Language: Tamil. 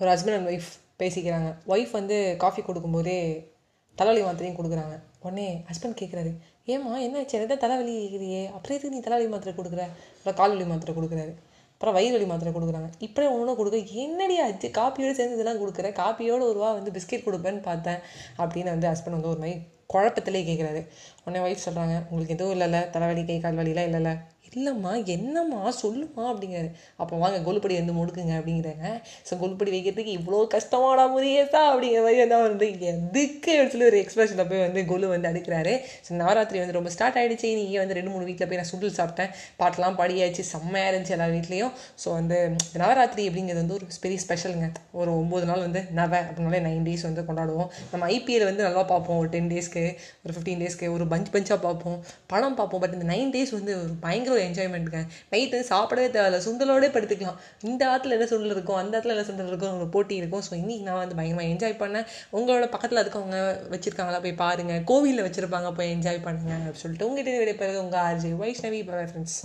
ஒரு ஹஸ்பண்ட் அண்ட் ஒய்ஃப் பேசிக்கிறாங்க. ஒய்ஃப் வந்து காஃபி கொடுக்கும்போதே தலைவலி மாத்திரையும் கொடுக்குறாங்க. உடனே ஹஸ்பண்ட் கேட்குறாரு ஏம்மா என்ன ஆச்சு? எதாவது தலைவலி இருக்கிறியே அப்புறம் எதுக்கு நீ தலைவலி மாத்திரை கொடுக்குற? அப்புறம் கால் வலி மாத்திரை கொடுக்குறாரு. அப்புறம் வயிறு வலி மாத்திரை கொடுக்குறாங்க. இப்படியே ஒன்று கொடுக்க என்னடி ஆச்சு? காப்பியோடு சேர்ந்து இதெல்லாம் கொடுக்குற? காப்பியோடு ஒரு ரூபா வந்து பிஸ்கெட் கொடுப்பேன்னு பார்த்தேன். அப்படின்னு வந்து ஹஸ்பண்ட் வந்து ஒரு மாதிரி குழப்பத்திலே கேட்குறாரு உடனே ஒய்ஃப் சொல்கிறாங்க உங்களுக்கு எதுவும் இல்லைல்ல தலைவலி கை கால் வலிலாம் இல்லைல்ல. இல்லைம்மா என்னம்மா? சொல்லுமா அப்படிங்கிறாரு. அப்போ வாங்க கொலுப்படி வந்து முடுக்குங்க அப்படிங்கிறாங்க. ஸோ கொலுப்படி வைக்கிறதுக்கு இவ்வளோ கஷ்டமாடா முறியேசா அப்படிங்கிற மாதிரி வந்து அவர் வந்து எதுக்கு எடுத்துல சொல்லி ஒரு எக்ஸ்பிரஷனில் போய் வந்து கொலு வந்து அடுக்கிறாரு. ஸோ நவராத்திரி வந்து ரொம்ப ஸ்டார்ட் ஆகிடுச்சு நீங்கள் வந்து ரெண்டு மூணு வீட்டில் போய் நான் சுடல் சாப்பிட்டேன். பாட்டெலாம் பாடியாச்சு. செம்மையாக இருந்துச்சு எல்லா வீட்லேயும். ஸோ வந்து நவராத்திரி அப்படிங்கிறது வந்து ஒரு பெரிய ஸ்பெஷலுங்க ஒரு ஒம்பது நாள் வந்து நவ அப்படின்னாலே நைன் டேஸ் வந்து கொண்டாடுவோம். நம்ம ஐபிஎல் வந்து நல்லா பார்ப்போம். ஒரு டென் டேஸ்க்கு ஒரு ஃபிஃப்டீன் டேஸ்க்கு ஒரு பஞ்ச் பஞ்சாக பார்ப்போம் படம் பார்ப்போம் பட் இந்த நைன் டேஸ் வந்து ஒரு பயங்கர ஒரு என்ஜாய்மெண்ட்டுங்க நைட்டு சாப்பிடவே தேவையில்ல சுண்டலோடே படுத்துக்கலாம். இந்த ஆற்றுல என்ன சுண்டல் இருக்கும் அந்த இடத்துல என்ன சுண்டல் இருக்கும் ஒரு போட்டி இருக்கும். ஸோ இன்றைக்கி நான் வந்து பயங்கரமாக என்ஜாய் பண்ணேன். உங்களோட பக்கத்தில் இருக்கவங்க வச்சுருக்காங்களா போய் பாருங்கள் கோவிலில் வச்சுருப்பாங்க போய் என்ஜாய் பண்ணுங்க அப்படின்னு சொல்லிட்டு உங்கள்கிட்ட விடைப்பெறுது உங்கள் ஆர்ஜி வைஷ்ணவி ஃப்ரெண்ட்ஸ்